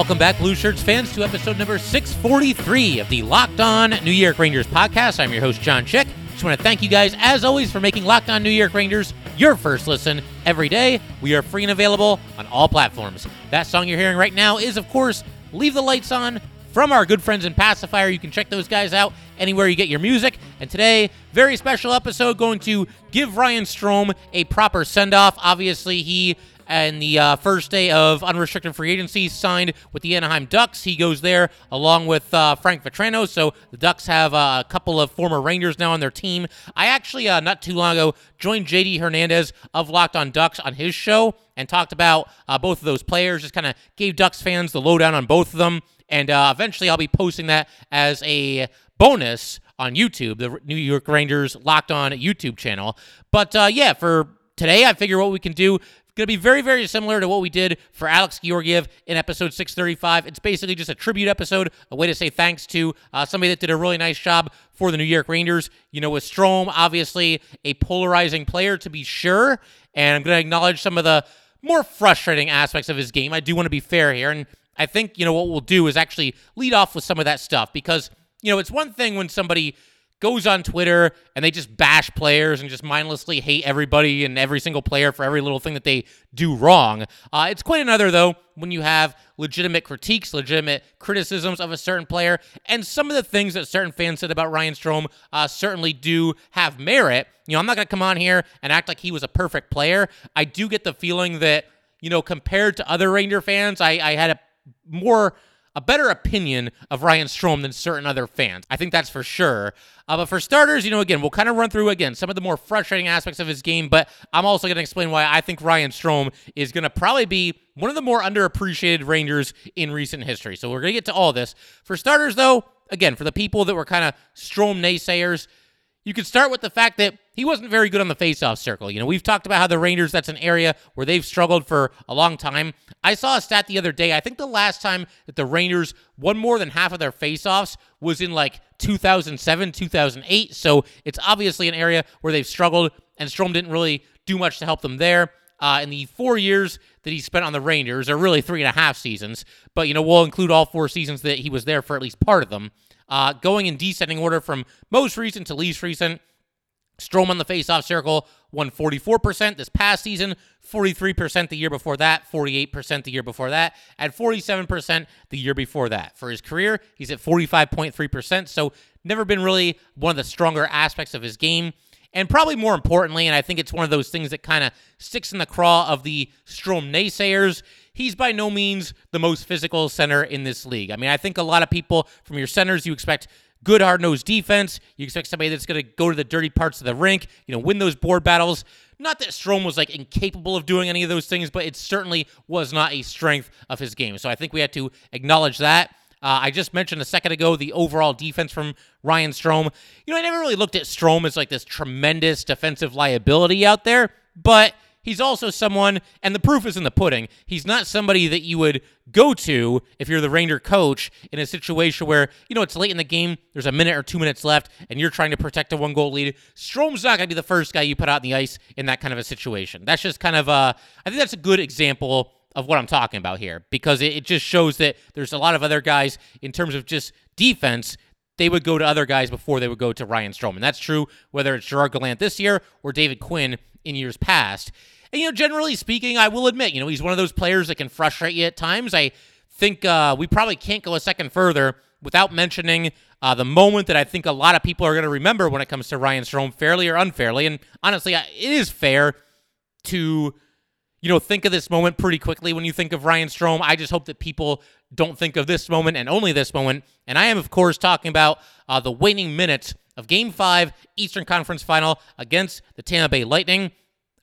Welcome back, Blue Shirts fans, to episode number 643 of the Locked On New York Rangers podcast. I'm your host, John Chick. Just want to thank you guys, as always, for making Locked On New York Rangers your first listen every day. We are free and available on all platforms. That song you're hearing right now is, of course, Leave the Lights On from our good friends in Pacifier. You can check those guys out anywhere you get your music. And today, very special episode going to give Ryan Strome a proper send off. Obviously, he and the uh, first day of unrestricted free agency signed with the Anaheim Ducks. He goes there along with uh, Frank Vatrano. So the Ducks have uh, a couple of former Rangers now on their team. I actually, uh, not too long ago, joined JD Hernandez of Locked on Ducks on his show and talked about uh, both of those players, just kind of gave Ducks fans the lowdown on both of them. And uh, eventually I'll be posting that as a bonus on YouTube, the New York Rangers Locked On YouTube channel. But yeah, for today, I figure what we can do going to be very, very similar to what we did for Alex Georgiev in episode 635. It's basically just a tribute episode, a way to say thanks to uh, somebody that did a really nice job for the New York Rangers. You know, with Strome, obviously a polarizing player to be sure, and I'm going to acknowledge some of the more frustrating aspects of his game. I do want to be fair here, and I think, you know, what we'll do is actually lead off with some of that stuff because, you know, it's one thing when somebody goes on Twitter and they just bash players and just mindlessly hate everybody and every single player for every little thing that they do wrong. Uh, it's quite another, though, when you have legitimate critiques, legitimate criticisms of a certain player, and some of the things that certain fans said about Ryan Strome uh, certainly do have merit. You know, I'm not going to come on here and act like he was a perfect player. I do get the feeling that, you know, compared to other Ranger fans, I, I had a more a better opinion of Ryan Strome than certain other fans. I think that's for sure. Uh, but for starters, you know, again, we'll kind of run through again some of the more frustrating aspects of his game, but I'm also going to explain why I think Ryan Strome is going to probably be one of the more underappreciated Rangers in recent history. So we're going to get to all this. For starters, though, again, for the people that were kind of Strome naysayers, you could start with the fact that he wasn't very good on the faceoff circle. You know, we've talked about how the Rangers, that's an area where they've struggled for a long time. I saw a stat the other day. I think the last time that the Rangers won more than half of their faceoffs was in like 2007, 2008. So it's obviously an area where they've struggled, and Strome didn't really do much to help them there. Uh, in the four years that he spent on the Rangers, or really three and a half seasons, but you know we'll include all four seasons that he was there for at least part of them. Uh, going in descending order from most recent to least recent, Strome on the faceoff circle won 44% this past season, 43% the year before that, 48% the year before that, and 47% the year before that. For his career, he's at 45.3%, so never been really one of the stronger aspects of his game. And probably more importantly, and I think it's one of those things that kind of sticks in the craw of the Strome naysayers, he's by no means the most physical center in this league. I mean, I think a lot of people from your centers, you expect good hard nosed defense. You expect somebody that's going to go to the dirty parts of the rink, you know, win those board battles. Not that Strome was like incapable of doing any of those things, but it certainly was not a strength of his game. So I think we had to acknowledge that. Uh, I just mentioned a second ago the overall defense from Ryan Strome. You know, I never really looked at Strome as like this tremendous defensive liability out there, but he's also someone, and the proof is in the pudding. He's not somebody that you would go to if you're the Ranger coach in a situation where, you know, it's late in the game, there's a minute or two minutes left, and you're trying to protect a one goal lead. Strome's not going to be the first guy you put out in the ice in that kind of a situation. That's just kind of, a, I think that's a good example of what I'm talking about here because it, it just shows that there's a lot of other guys in terms of just defense they would go to other guys before they would go to Ryan Strome. And that's true whether it's Gerard Gallant this year or David Quinn in years past. And, you know, generally speaking, I will admit, you know, he's one of those players that can frustrate you at times. I think uh, we probably can't go a second further without mentioning uh, the moment that I think a lot of people are going to remember when it comes to Ryan Strome, fairly or unfairly. And honestly, it is fair to, you know, think of this moment pretty quickly when you think of Ryan Strome. I just hope that people don't think of this moment and only this moment. And I am, of course, talking about uh, the waning minutes of Game 5 Eastern Conference Final against the Tampa Bay Lightning.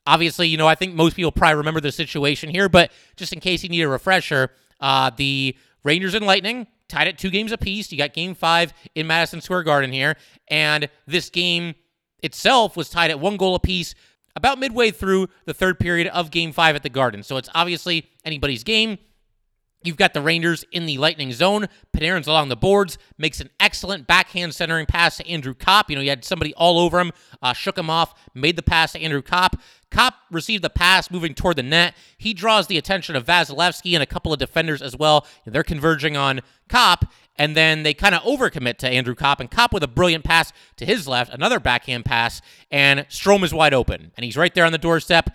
Obviously, you know, I think most people probably remember the situation here, but just in case you need a refresher, uh, the Rangers and Lightning tied at two games apiece. You got game five in Madison Square Garden here. And this game itself was tied at one goal apiece about midway through the third period of game five at the Garden. So it's obviously anybody's game. You've got the Rangers in the Lightning zone. Panarin's along the boards, makes an excellent backhand centering pass to Andrew Copp. You know, he had somebody all over him, uh, shook him off, made the pass to Andrew Copp. Copp received the pass moving toward the net. He draws the attention of Vasilevskiy and a couple of defenders as well. They're converging on Copp, and then they kind of overcommit to Andrew Copp, and Copp with a brilliant pass to his left, another backhand pass, and Strome is wide open, and he's right there on the doorstep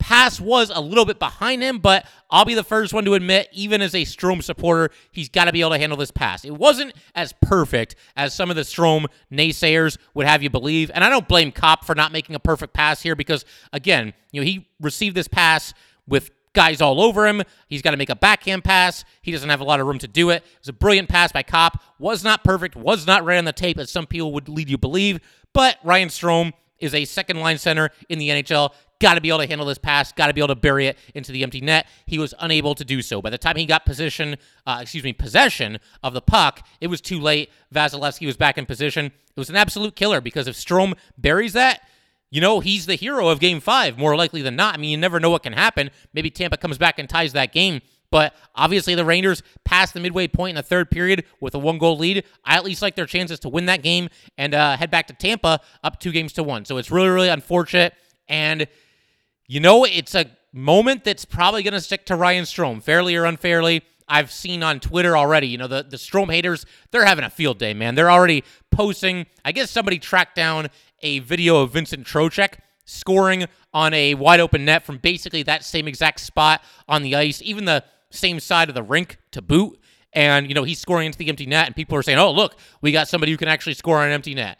pass was a little bit behind him, but I'll be the first one to admit, even as a Strome supporter, he's got to be able to handle this pass. It wasn't as perfect as some of the Strome naysayers would have you believe. And I don't blame Copp for not making a perfect pass here because, again, you know, he received this pass with guys all over him. He's got to make a backhand pass. He doesn't have a lot of room to do it. It was a brilliant pass by Copp. Was not perfect, was not right on the tape as some people would lead you believe. But Ryan Strome is a second line center in the NHL. Got to be able to handle this pass. Got to be able to bury it into the empty net. He was unable to do so. By the time he got position, uh, excuse me, possession of the puck, it was too late. Vasilevskiy was back in position. It was an absolute killer because if Strome buries that, you know, he's the hero of game five, more likely than not. I mean, you never know what can happen. Maybe Tampa comes back and ties that game. But obviously, the Rangers passed the midway point in the third period with a one goal lead. I at least like their chances to win that game and uh, head back to Tampa up two games to one. So it's really, really unfortunate. And, you know, it's a moment that's probably going to stick to Ryan Strome, fairly or unfairly. I've seen on Twitter already, you know, the, the Strome haters, they're having a field day, man. They're already posting. I guess somebody tracked down a video of Vincent Trocheck scoring on a wide open net from basically that same exact spot on the ice. Even the same side of the rink to boot. And, you know, he's scoring into the empty net, and people are saying, oh, look, we got somebody who can actually score on an empty net.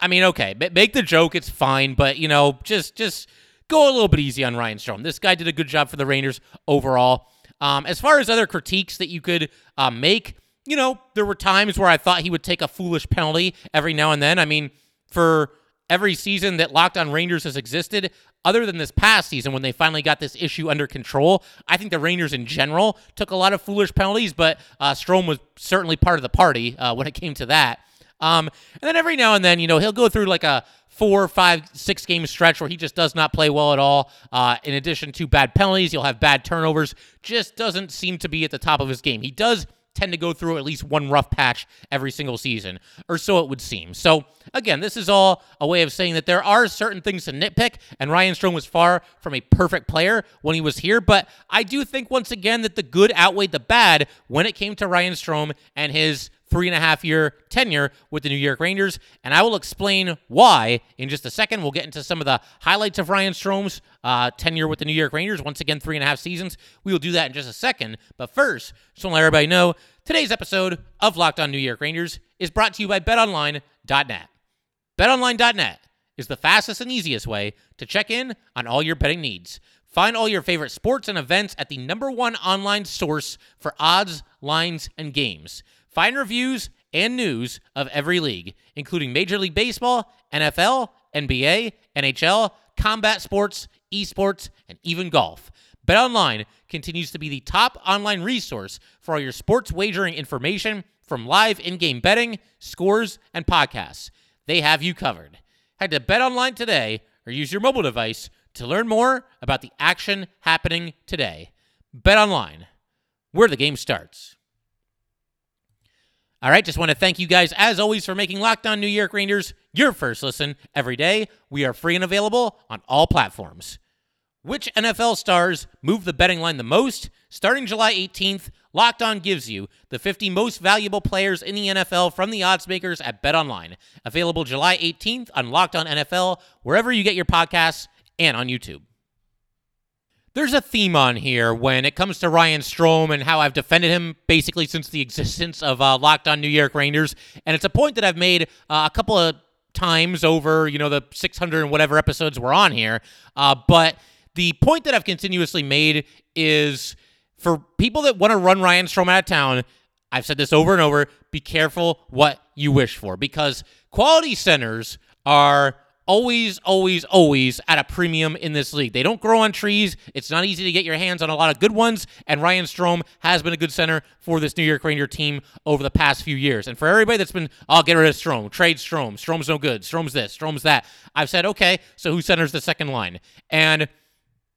I mean, okay, make the joke, it's fine, but, you know, just just go a little bit easy on Ryan Strome. This guy did a good job for the Rangers overall. Um, as far as other critiques that you could uh, make, you know, there were times where I thought he would take a foolish penalty every now and then. I mean, for every season that Locked On Rangers has existed, other than this past season when they finally got this issue under control, I think the Rangers in general took a lot of foolish penalties, but uh, Strome was certainly part of the party uh, when it came to that. Um, and then every now and then, you know, he'll go through like a four, five, six game stretch where he just does not play well at all. Uh, in addition to bad penalties, he'll have bad turnovers. Just doesn't seem to be at the top of his game. He does tend to go through at least one rough patch every single season, or so it would seem. So, again, this is all a way of saying that there are certain things to nitpick, and Ryan Strome was far from a perfect player when he was here, but I do think once again that the good outweighed the bad when it came to Ryan Strome and his three and a half year tenure with the New York Rangers. And I will explain why in just a second. We'll get into some of the highlights of Ryan Strome's uh, tenure with the New York Rangers. Once again, three and a half seasons. We will do that in just a second. But first, just want to let everybody know today's episode of Locked On New York Rangers is brought to you by betonline.net. BetOnline.net is the fastest and easiest way to check in on all your betting needs. Find all your favorite sports and events at the number one online source for odds, lines, and games. Find reviews and news of every league, including Major League Baseball, NFL, NBA, NHL, combat sports, esports, and even golf. BetOnline continues to be the top online resource for all your sports wagering information from live in-game betting, scores, and podcasts. They have you covered. Head to BetOnline today or use your mobile device to learn more about the action happening today. BetOnline, where the game starts. All right, just want to thank you guys as always for making Locked On New York Rangers your first listen every day. We are free and available on all platforms. Which NFL stars move the betting line the most? Starting July 18th, Locked On gives you the 50 most valuable players in the NFL from the odds makers at BetOnline. Available July 18th on Locked On NFL, wherever you get your podcasts, and on YouTube. There's a theme on here when it comes to Ryan Strome and how I've defended him basically since the existence of uh, Locked On New York Rangers, and it's a point that I've made uh, a couple of times over you know the 600 and whatever episodes we're on here. Uh, but the point that I've continuously made is for people that want to run Ryan Strome out of town. I've said this over and over. Be careful what you wish for because quality centers are always, always, always at a premium in this league. They don't grow on trees. It's not easy to get your hands on a lot of good ones, and Ryan Strome has been a good center for this New York Ranger team over the past few years. And for everybody that's been, I'll get rid of Strome, trade Strome, Strome's no good, Strome's this, Strome's that, I've said, okay, so who centers the second line? And,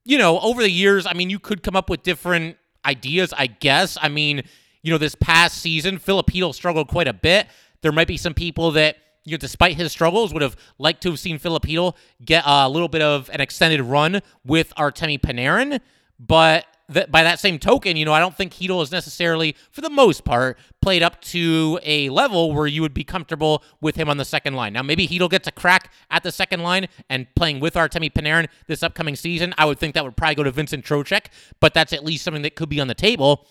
you know, over the years, I mean, you could come up with different ideas, I guess. I mean, you know, this past season, Filipino struggled quite a bit. There might be some people that you know, despite his struggles, would have liked to have seen Filipino get a little bit of an extended run with Artemi Panarin. But that by that same token, you know, I don't think Chytil is necessarily, for the most part, played up to a level where you would be comfortable with him on the second line. Now, maybe Chytil gets a crack at the second line and playing with Artemi Panarin this upcoming season. I would think that would probably go to Vincent Trocheck, but that's at least something that could be on the table.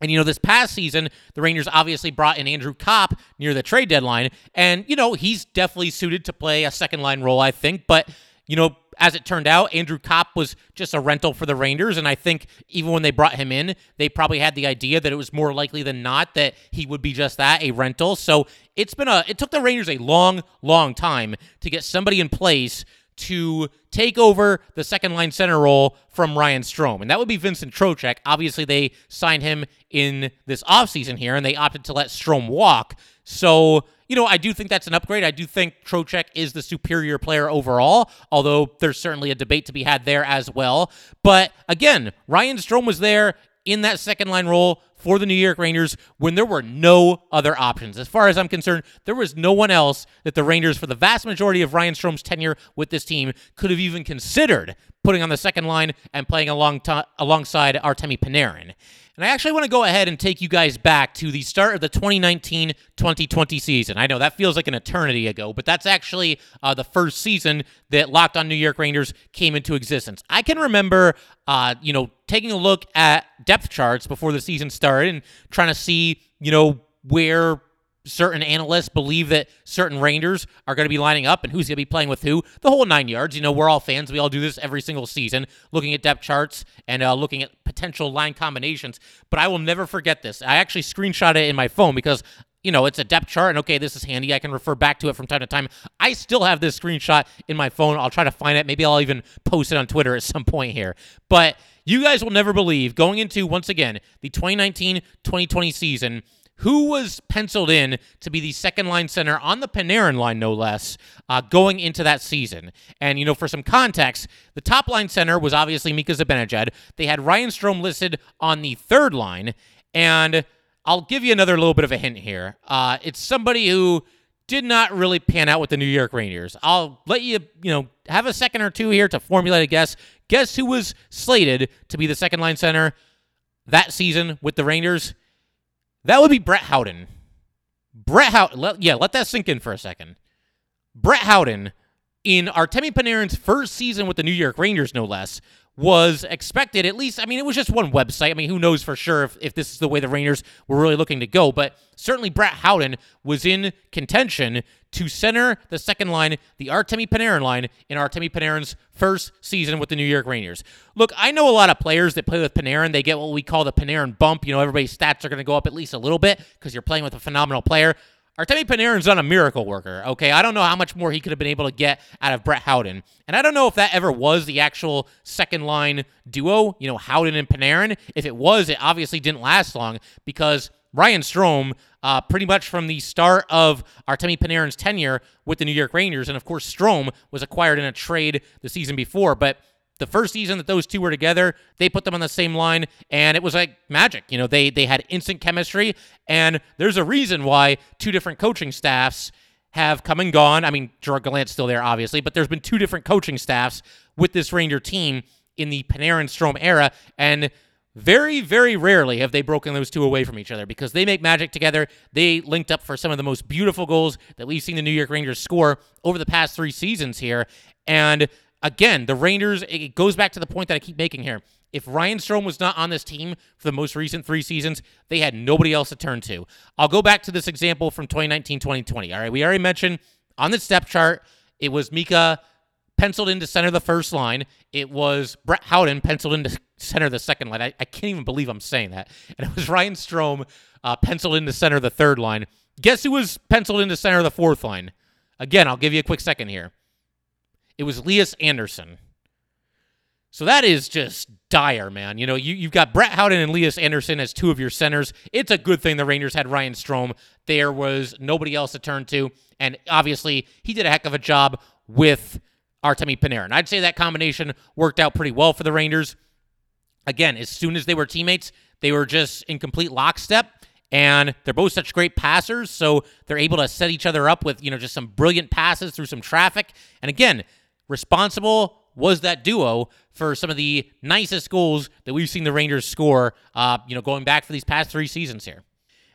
And, you know, this past season, the Rangers obviously brought in Andrew Copp near the trade deadline. And, you know, he's definitely suited to play a second line role, I think. But, you know, as it turned out, Andrew Copp was just a rental for the Rangers. And I think even when they brought him in, they probably had the idea that it was more likely than not that he would be just that, a rental. So it's been a, it took the Rangers a long, long time to get somebody in place to take over the second line center role from Ryan Strome. And that would be Vincent Trocheck. Obviously, they signed him in this offseason here, and they opted to let Strome walk. So, you know, I do think that's an upgrade. I do think Trocheck is the superior player overall, although there's certainly a debate to be had there as well. But again, Ryan Strome was there in that second line role for the New York Rangers when there were no other options. As far as I'm concerned, there was no one else that the Rangers, for the vast majority of Ryan Strome's tenure with this team, could have even considered putting on the second line and playing along t- alongside Artemi Panarin. And I actually want to go ahead and take you guys back to the start of the 2019 2020 season. I know that feels like an eternity ago, but that's actually uh, the first season that Locked on New York Rangers came into existence. I can remember, uh, you know, taking a look at depth charts before the season started and trying to see, you know, where certain analysts believe that certain Rangers are going to be lining up and who's going to be playing with who. The whole nine yards. You know, we're all fans. We all do this every single season, looking at depth charts and uh, looking at potential line combinations. But I will never forget this. I actually screenshot it in my phone because. You know, it's a depth chart, and okay, this is handy. I can refer back to it from time to time. I still have this screenshot in my phone. I'll try to find it. Maybe I'll even post it on Twitter at some point here. But you guys will never believe going into, once again, the 2019 2020 season who was penciled in to be the second line center on the Panarin line, no less, uh, going into that season. And, you know, for some context, the top line center was obviously Mika Zibanejad. They had Ryan Strome listed on the third line. And I'll give you another little bit of a hint here. Uh, it's somebody who did not really pan out with the New York Rangers. I'll let you, you know, have a second or two here to formulate a guess. Guess who was slated to be the second line center that season with the Rangers? That would be Brett Howden. Brett Howden, yeah, let that sink in for a second. Brett Howden, in Artemi Panarin's first season with the New York Rangers, no less, was expected, at least, I mean, it was just one website. I mean, who knows for sure if, if this is the way the Rangers were really looking to go, but certainly Brett Howden was in contention to center the second line, the Artemi Panarin line, in Artemi Panarin's first season with the New York Rangers. Look, I know a lot of players that play with Panarin. They get what we call the Panarin bump. You know, everybody's stats are going to go up at least a little bit because you're playing with a phenomenal player. Artemi Panarin's not a miracle worker, okay? I don't know how much more he could have been able to get out of Brett Howden. And I don't know if that ever was the actual second line duo, you know, Howden and Panarin. If it was, it obviously didn't last long because Ryan Strome, uh, pretty much from the start of Artemi Panarin's tenure with the New York Rangers, and of course, Strome was acquired in a trade the season before, but the first season that those two were together, they put them on the same line, and it was like magic. You know, they they had instant chemistry, and there's a reason why two different coaching staffs have come and gone. I mean, Gerard Gallant's still there, obviously, but there's been two different coaching staffs with this Ranger team in the Panarin Strome era, and very, very rarely have they broken those two away from each other because they make magic together. They linked up for some of the most beautiful goals that we've seen the New York Rangers score over the past three seasons here. And again, the Rangers, it goes back to the point that I keep making here. If Ryan Strome was not on this team for the most recent three seasons, they had nobody else to turn to. I'll go back to this example from 2019 2020. All right, we already mentioned on the depth chart, it was Mika penciled into center of the first line. It was Brett Howden penciled into center of the second line. I, I can't even believe I'm saying that. And it was Ryan Strome uh, penciled into center of the third line. Guess who was penciled into center of the fourth line? Again, I'll give you a quick second here. It was Lias Andersson. So that is just dire, man. You know, you, you've got Brett Howden and Lias Andersson as two of your centers. It's a good thing the Rangers had Ryan Strome. There was nobody else to turn to. And obviously, he did a heck of a job with Artemi Panarin. I'd say that combination worked out pretty well for the Rangers. Again, as soon as they were teammates, they were just in complete lockstep. And they're both such great passers, so they're able to set each other up with, you know, just some brilliant passes through some traffic. And again, responsible was that duo for some of the nicest goals that we've seen the Rangers score, uh, you know, going back for these past three seasons here.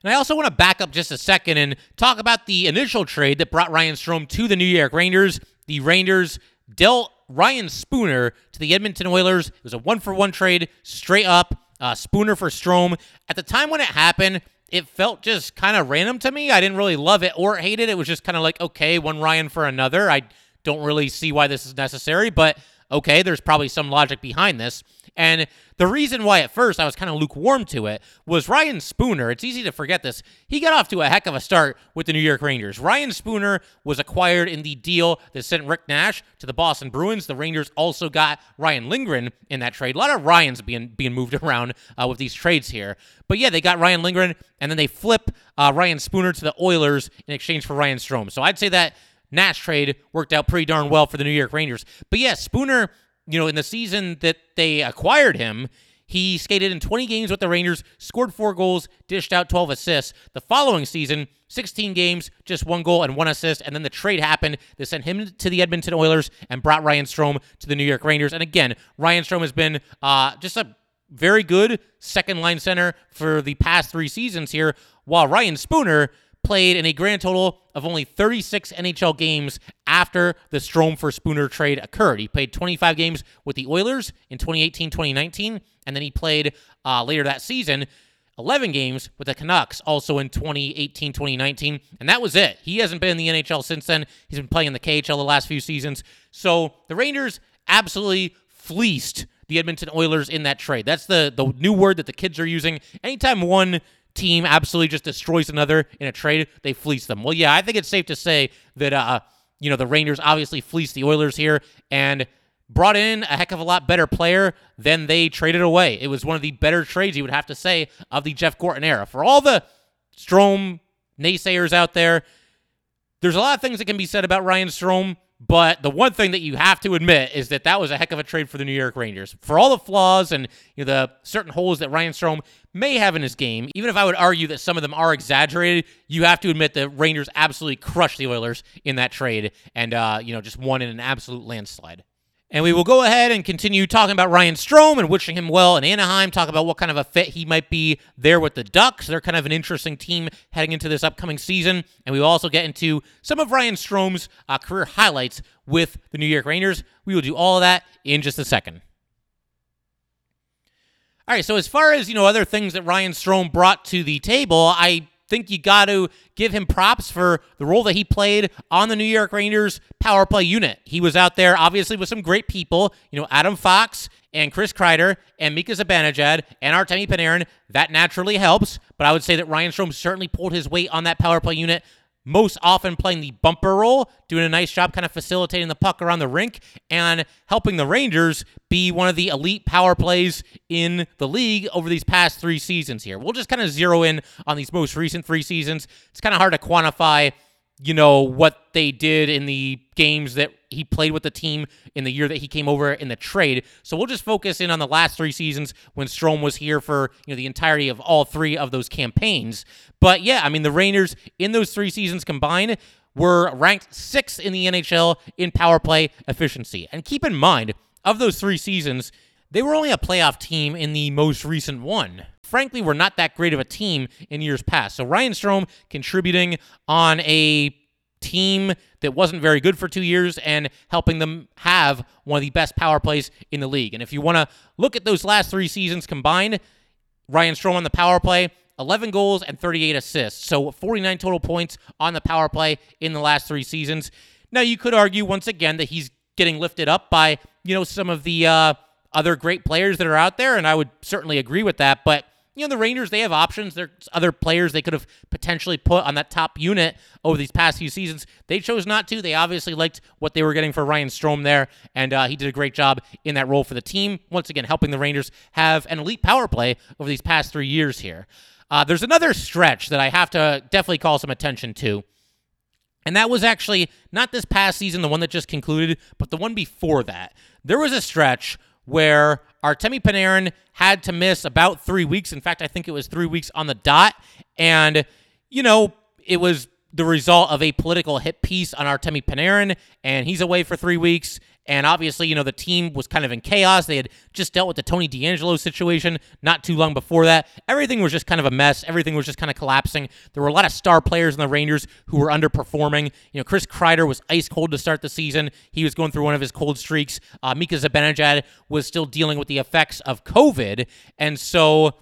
And I also want to back up just a second and talk about the initial trade that brought Ryan Strome to the New York Rangers. The Rangers dealt Ryan Spooner to the Edmonton Oilers. It was a one for one trade, straight up. Uh, Spooner for Strome. At the time when it happened, it felt just kind of random to me. I didn't really love it or hate it. It was just kind of like, okay, one Ryan for another. I don't really see why this is necessary, but okay, there's probably some logic behind this. And the reason why at first I was kind of lukewarm to it was Ryan Spooner. It's easy to forget this. He got off to a heck of a start with the New York Rangers. Ryan Spooner was acquired in the deal that sent Rick Nash to the Boston Bruins. The Rangers also got Ryan Lindgren in that trade. A lot of Ryans being being moved around uh, with these trades here. But yeah, they got Ryan Lindgren, and then they flip uh, Ryan Spooner to the Oilers in exchange for Ryan Strome. So I'd say that Nash trade worked out pretty darn well for the New York Rangers. But yeah, Spooner, you know, in the season that they acquired him, he skated in 20 games with the Rangers, scored four goals, dished out 12 assists. The following season, 16 games, just one goal and one assist. And then the trade happened. They sent him to the Edmonton Oilers and brought Ryan Strome to the New York Rangers. And again, Ryan Strome has been uh, just a very good second line center for the past three seasons here, while Ryan Spooner played in a grand total of only 36 NHL games after the Strome for Spooner trade occurred. He played 25 games with the Oilers in 2018 2019, and then he played uh, later that season 11 games with the Canucks also in 2018 2019, and that was it. He hasn't been in the NHL since then. He's been playing in the KHL the last few seasons. So the Rangers absolutely fleeced the Edmonton Oilers in that trade. That's the the new word that the kids are using. Anytime one team absolutely just destroys another in a trade, they fleece them. Well, yeah, I think it's safe to say that uh, you know the Rangers obviously fleeced the Oilers here and brought in a heck of a lot better player than they traded away. It was one of the better trades you would have to say of the Jeff Gorton era. For all the Strome naysayers out there, there's a lot of things that can be said about Ryan Strome. But the one thing that you have to admit is that that was a heck of a trade for the New York Rangers. For all the flaws and you know, the certain holes that Ryan Strome may have in his game, even if I would argue that some of them are exaggerated, you have to admit that Rangers absolutely crushed the Oilers in that trade and uh, you know just won in an absolute landslide. And we will go ahead and continue talking about Ryan Strome and wishing him well in Anaheim, talk about what kind of a fit he might be there with the Ducks. They're kind of an interesting team heading into this upcoming season. And we will also get into some of Ryan Strome's uh, career highlights with the New York Rangers. We will do all of that in just a second. All right, so as far as, you know, other things that Ryan Strome brought to the table, I think you got to give him props for the role that he played on the New York Rangers power play unit. He was out there, obviously, with some great people, you know, Adam Fox and Chris Kreider and Mika Zibanejad and Artemi Panarin. That naturally helps, but I would say that Ryan Strome certainly pulled his weight on that power play unit most often playing the bumper role, doing a nice job kind of facilitating the puck around the rink and helping the Rangers be one of the elite power plays in the league over these past three seasons here. We'll just kind of zero in on these most recent three seasons. It's kind of hard to quantify you know, what they did in the games that he played with the team in the year that he came over in the trade. So we'll just focus in on the last three seasons when Strome was here for, you know, the entirety of all three of those campaigns. But yeah, I mean, the Rangers in those three seasons combined were ranked sixth in the NHL in power play efficiency. And keep in mind, of those three seasons, they were only a playoff team in the most recent one frankly we're not that great of a team in years past. So Ryan Strome contributing on a team that wasn't very good for two years and helping them have one of the best power plays in the league. And if you want to look at those last three seasons combined, Ryan Strome on the power play, 11 goals and 38 assists. So 49 total points on the power play in the last three seasons. Now, you could argue once again that he's getting lifted up by, you know, some of the uh, other great players that are out there, and I would certainly agree with that. But you know, the Rangers, they have options. There's other players they could have potentially put on that top unit over these past few seasons. They chose not to. They obviously liked what they were getting for Ryan Strome there, and uh, he did a great job in that role for the team. Once again, helping the Rangers have an elite power play over these past three years here. Uh, there's another stretch that I have to definitely call some attention to. And that was actually not this past season, the one that just concluded, but the one before that. There was a stretch where Artemi Panarin had to miss about three weeks. In fact, I think it was three weeks on the dot. And, you know, it was the result of a political hit piece on Artemi Panarin, and he's away for three weeks. And obviously, you know, the team was kind of in chaos. They had just dealt with the Tony DeAngelo situation not too long before that. Everything was just kind of a mess. Everything was just kind of collapsing. There were a lot of star players in the Rangers who were underperforming. You know, Chris Kreider was ice cold to start the season. He was going through one of his cold streaks. Uh, Mika Zibanejad was still dealing with the effects of COVID. And so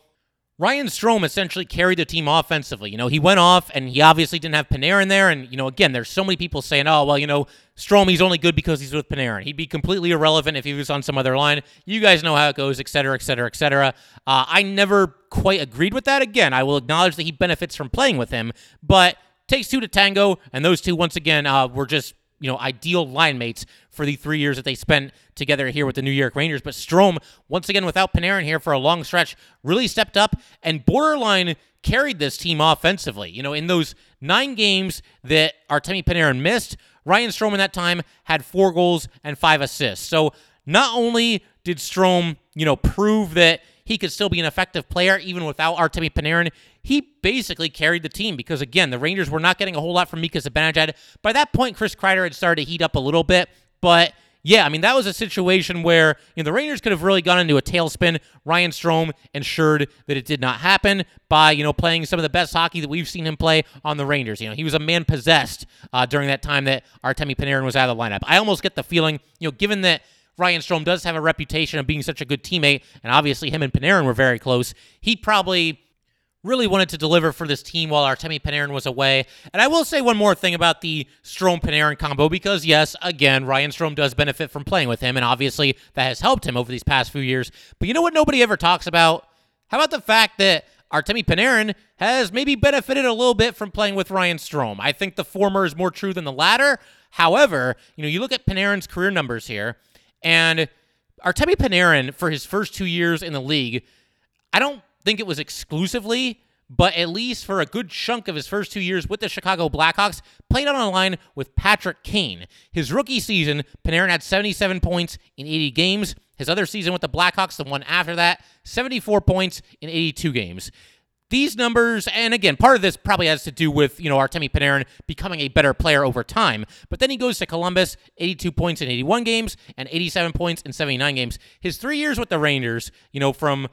Ryan Strome essentially carried the team offensively. You know, he went off and he obviously didn't have Panarin there. And, you know, again, there's so many people saying, oh, well, you know, Strome, he's only good because he's with Panarin. He'd be completely irrelevant if he was on some other line. You guys know how it goes, et cetera, et cetera, et cetera. Uh, I never quite agreed with that. Again, I will acknowledge that he benefits from playing with him, but takes two to tango. And those two, once again, uh, were just you know, ideal line mates for the three years that they spent together here with the New York Rangers. But Strome, once again, without Panarin here for a long stretch, really stepped up and borderline carried this team offensively. You know, in those nine games that Artemi Panarin missed, Ryan Strome in that time had four goals and five assists. So not only did Strome, you know, prove that he could still be an effective player even without Artemi Panarin. He basically carried the team because, again, the Rangers were not getting a whole lot from Mika Zibanejad. By that point, Chris Kreider had started to heat up a little bit, but yeah, I mean, that was a situation where you know, the Rangers could have really gone into a tailspin. Ryan Strome ensured that it did not happen by, you know, playing some of the best hockey that we've seen him play on the Rangers. You know, he was a man possessed uh, during that time that Artemi Panarin was out of the lineup. I almost get the feeling, you know, given that Ryan Strome does have a reputation of being such a good teammate, and obviously him and Panarin were very close. He probably really wanted to deliver for this team while Artemi Panarin was away. And I will say one more thing about the Strome Panarin combo because yes, again, Ryan Strome does benefit from playing with him, and obviously that has helped him over these past few years. But you know what nobody ever talks about? How about the fact that Artemi Panarin has maybe benefited a little bit from playing with Ryan Strome? I think the former is more true than the latter. However, you know, you look at Panarin's career numbers here. And Artemi Panarin, for his first two years in the league, I don't think it was exclusively, but at least for a good chunk of his first two years with the Chicago Blackhawks, played on a line with Patrick Kane. His rookie season, Panarin had 77 points in 80 games. His other season with the Blackhawks, the one after that, 74 points in 82 games. These numbers, and again, part of this probably has to do with, you know, Artemi Panarin becoming a better player over time. But then he goes to Columbus, 82 points in 81 games and 87 points in 79 games. His three years with the Rangers, you know, from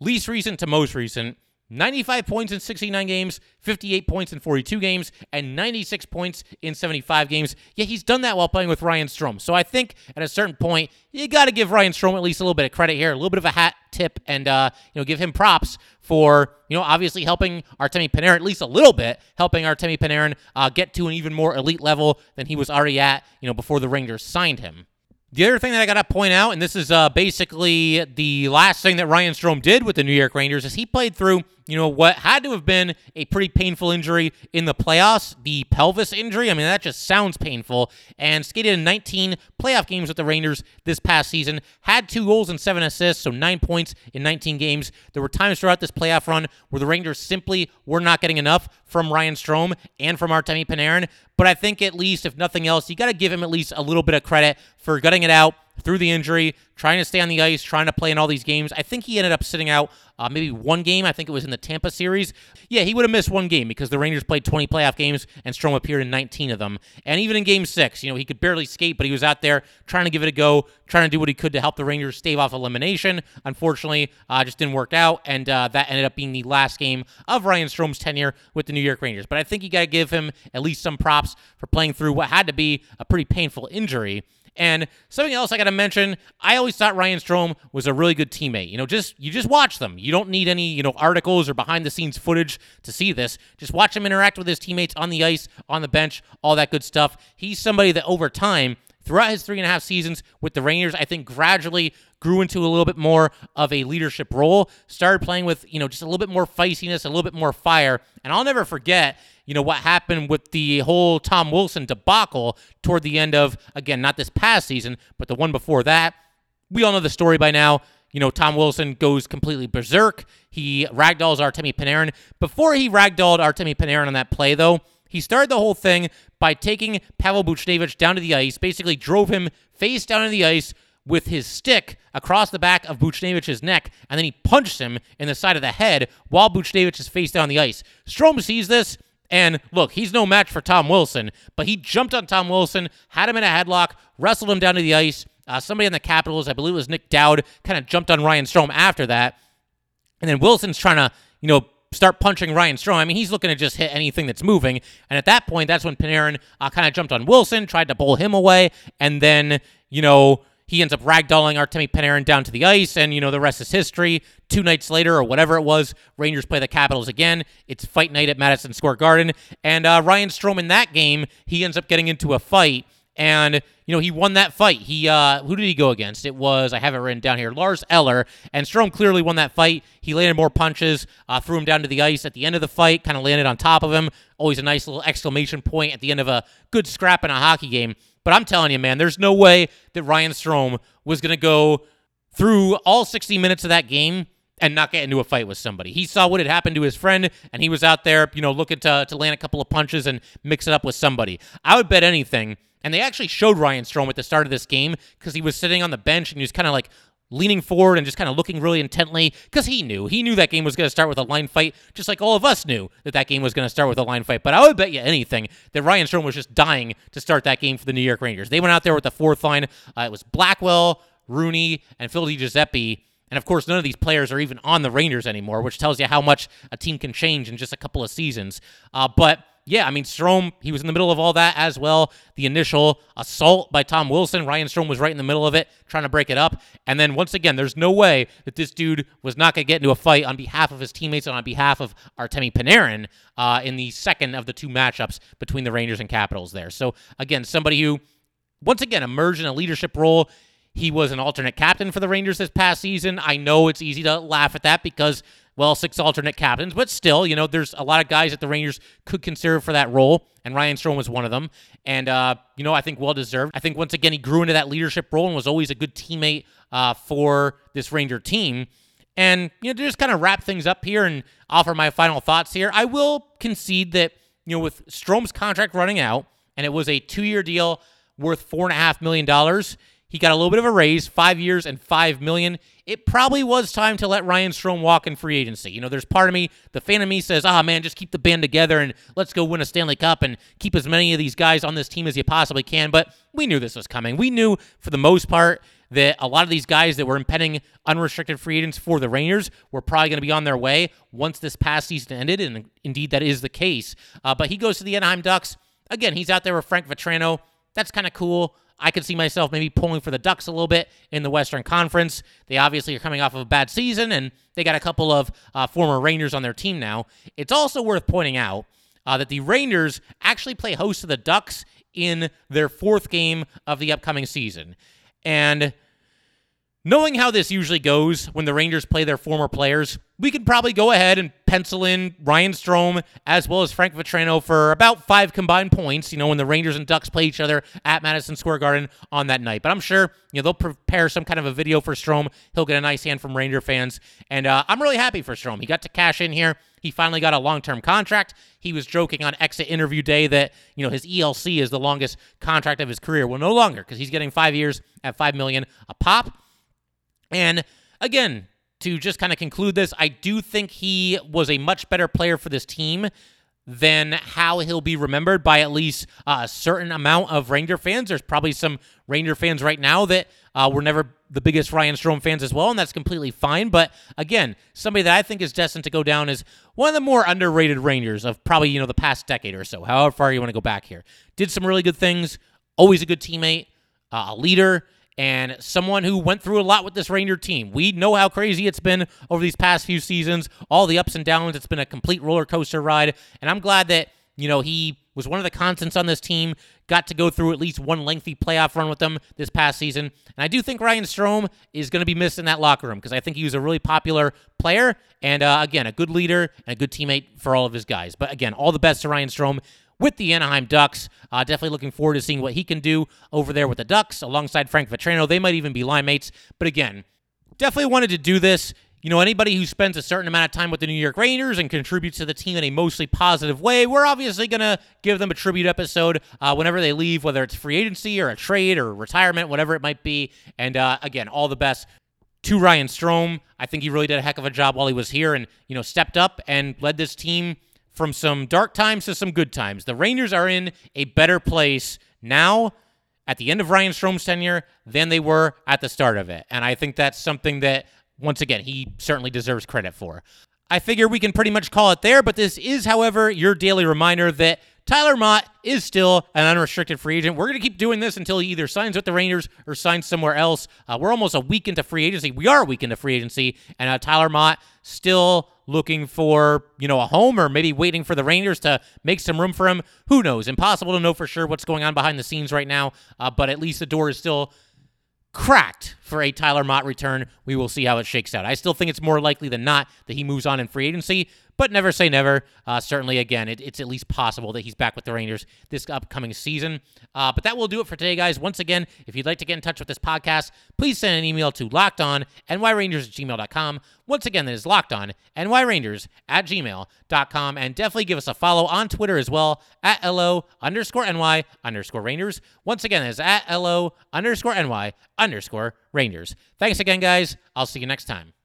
least recent to most recent, 95 points in 69 games, 58 points in 42 games, and 96 points in 75 games. Yeah, he's done that while playing with Ryan Strome. So I think at a certain point, you got to give Ryan Strome at least a little bit of credit here, a little bit of a hat tip, and uh, you know give him props for you know obviously helping Artemi Panarin at least a little bit, helping Artemi Panarin uh, get to an even more elite level than he was already at, you know, before the Rangers signed him. The other thing that I got to point out, and this is uh, basically the last thing that Ryan Strome did with the New York Rangers, is he played through, you know, what had to have been a pretty painful injury in the playoffs, the pelvis injury. I mean, that just sounds painful. And skated in 19 playoff games with the Rangers this past season, had two goals and seven assists, so nine points in 19 games. There were times throughout this playoff run where the Rangers simply were not getting enough from Ryan Strome and from Artemi Panarin. But I think at least, if nothing else, you got to give him at least a little bit of credit for gutting it out through the injury, trying to stay on the ice, trying to play in all these games. I think he ended up sitting out uh, maybe one game. I think it was in the Tampa series. Yeah, he would have missed one game because the Rangers played 20 playoff games and Strome appeared in 19 of them. And even in game six, you know, he could barely skate, but he was out there trying to give it a go, trying to do what he could to help the Rangers stave off elimination. Unfortunately, uh, just didn't work out. And uh, that ended up being the last game of Ryan Strome's tenure with the New York Rangers. But I think you got to give him at least some props for playing through what had to be a pretty painful injury. And something else I got to mention, I always thought Ryan Strome was a really good teammate. You know, just you just watch them. You don't need any, you know, articles or behind the scenes footage to see this. Just watch him interact with his teammates on the ice, on the bench, all that good stuff. He's somebody that over time throughout his three and a half seasons with the Rangers, I think gradually grew into a little bit more of a leadership role, started playing with, you know, just a little bit more feistiness, a little bit more fire. And I'll never forget, you know, what happened with the whole Tom Wilson debacle toward the end of, again, not this past season, but the one before that. We all know the story by now. You know, Tom Wilson goes completely berserk. He ragdolls Artemi Panarin. Before he ragdolled Artemi Panarin on that play, though, he started the whole thing by taking Pavel Buchnevich down to the ice, basically drove him face down to the ice with his stick across the back of Buchnevich's neck, and then he punched him in the side of the head while Buchnevich is face down the ice. Strome sees this, and look, he's no match for Tom Wilson, but he jumped on Tom Wilson, had him in a headlock, wrestled him down to the ice. Uh, somebody on the Capitals, I believe it was Nic Dowd, kind of jumped on Ryan Strome after that. And then Wilson's trying to, you know, start punching Ryan Strome. I mean, he's looking to just hit anything that's moving. And at that point, that's when Panarin uh, kind of jumped on Wilson, tried to bowl him away, and then, you know, he ends up ragdolling Artemi Panarin down to the ice, and, you know, the rest is history. Two nights later, or whatever it was, Rangers play the Capitals again. It's fight night at Madison Square Garden. And uh, Ryan Strome in that game, he ends up getting into a fight and you know he won that fight. He uh, who did he go against? It was I have it written down here. Lars Eller and Strome clearly won that fight. He landed more punches, uh, threw him down to the ice at the end of the fight, kind of landed on top of him. Always a nice little exclamation point at the end of a good scrap in a hockey game. But I'm telling you, man, there's no way that Ryan Strome was going to go through all 60 minutes of that game and not get into a fight with somebody. He saw what had happened to his friend, and he was out there, you know, looking to, to land a couple of punches and mix it up with somebody. I would bet anything and they actually showed Ryan Strome at the start of this game because he was sitting on the bench and he was kind of like leaning forward and just kind of looking really intently because he knew. He knew that game was going to start with a line fight just like all of us knew that that game was going to start with a line fight. But i would bet you anything that ryan strome was just dying to start that game for the new york rangers. They went out there with the fourth line. Uh, it was blackwell rooney and phil giuseppe. And of course, none of these players are even on the Rangers anymore, which tells you how much a team can change in just a couple of seasons. Uh, but yeah, I mean, Strome, he was in the middle of all that as well. The initial assault by Tom Wilson, Ryan Strome was right in the middle of it, trying to break it up. And then once again, there's no way that this dude was not going to get into a fight on behalf of his teammates and on behalf of Artemi Panarin uh, in the second of the two matchups between the Rangers and Capitals there. So again, somebody who, once again, emerged in a leadership role. He was an alternate captain for the Rangers this past season. I know it's easy to laugh at that because well, six alternate captains, but still, you know, there's a lot of guys that the Rangers could consider for that role, and Ryan Strome was one of them. And, uh, you know, I think well deserved. I think once again, he grew into that leadership role and was always a good teammate uh, for this Ranger team. And, you know, to just kind of wrap things up here and offer my final thoughts here, I will concede that, you know, with Strome's contract running out, and it was a two year deal worth $4.5 million, he got a little bit of a raise, five years and five million. It probably was time to let Ryan Strome walk in free agency. You know, there's part of me, the fan of me says, ah, oh, man, just keep the band together and let's go win a Stanley Cup and keep as many of these guys on this team as you possibly can. But we knew this was coming. We knew, for the most part, that a lot of these guys that were impending unrestricted free agents for the Rangers were probably going to be on their way once this past season ended, and indeed that is the case. Uh, but he goes to the Anaheim Ducks. Again, he's out there with Frank Vatrano. That's kind of cool. I could see myself maybe pulling for the Ducks a little bit in the Western Conference. They obviously are coming off of a bad season, and they got a couple of uh, former Rangers on their team now. It's also worth pointing out uh, that the Rangers actually play host to the Ducks in their fourth game of the upcoming season. And knowing how this usually goes when the Rangers play their former players, we could probably go ahead and pencil in Ryan Strome as well as Frank Vatrano for about five combined points, you know, when the Rangers and Ducks play each other at Madison Square Garden on that night. But I'm sure, you know, they'll prepare some kind of a video for Strome. He'll get a nice hand from Ranger fans. And uh, I'm really happy for Strome. He got to cash in here. He finally got a long-term contract. He was joking on exit interview day that, you know, his ELC is the longest contract of his career. Well, no longer because he's getting five years at 5 million a pop. And again, to just kind of conclude this, I do think he was a much better player for this team than how he'll be remembered by at least a certain amount of Ranger fans. There's probably some Ranger fans right now that uh, were never the biggest Ryan Strome fans as well, and that's completely fine. But again, somebody that I think is destined to go down is one of the more underrated Rangers of probably you know the past decade or so. However far you want to go back here, did some really good things. Always a good teammate, uh, a leader and someone who went through a lot with this Ranger team. We know how crazy it's been over these past few seasons, all the ups and downs. It's been a complete roller coaster ride, and I'm glad that you know he was one of the constants on this team, got to go through at least one lengthy playoff run with them this past season. And I do think Ryan Strome is going to be missed in that locker room because I think he was a really popular player and, uh, again, a good leader and a good teammate for all of his guys. But again, all the best to Ryan Strome with the Anaheim Ducks. Uh, definitely looking forward to seeing what he can do over there with the Ducks alongside Frank Vatrano. They might even be line mates. But again, definitely wanted to do this. You know, anybody who spends a certain amount of time with the New York Rangers and contributes to the team in a mostly positive way, we're obviously going to give them a tribute episode uh, whenever they leave, whether it's free agency or a trade or retirement, whatever it might be. And uh, again, all the best to Ryan Strome. I think he really did a heck of a job while he was here and, you know, stepped up and led this team from some dark times to some good times. The Rangers are in a better place now at the end of Ryan Strome's tenure than they were at the start of it. And I think that's something that, once again, he certainly deserves credit for. I figure we can pretty much call it there, but this is, however, your daily reminder that Tyler Motte is still an unrestricted free agent. We're going to keep doing this until he either signs with the Rangers or signs somewhere else. Uh, we're almost a week into free agency. We are a week into free agency, and uh, Tyler Motte still looking for you know a home or maybe waiting for the Rangers to make some room for him. Who knows? Impossible to know for sure what's going on behind the scenes right now. Uh, but at least the door is still cracked for a Tyler Motte return. We will see how it shakes out. I still think it's more likely than not that he moves on in free agency, but never say never. Uh, certainly, again, it, it's at least possible that he's back with the Rangers this upcoming season. Uh, but that will do it for today, guys. Once again, if you'd like to get in touch with this podcast, please send an email to lockedonnyrangers at gmail.com. Once again, that is lockedonnyrangers at gmail.com. And definitely give us a follow on Twitter as well at LO underscore NY underscore Rangers. Once again, that is at LO underscore NY underscore Rangers. Thanks again, guys. I'll see you next time.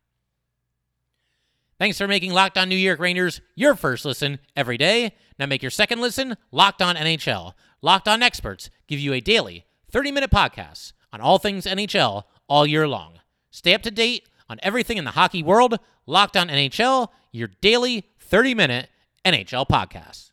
Thanks for making Locked On New York Rangers your first listen every day. Now make your second listen Locked On NHL. Locked On experts give you a daily 30 minute podcast on all things NHL all year long. Stay up to date on everything in the hockey world. Locked On NHL, your daily 30 minute NHL podcast.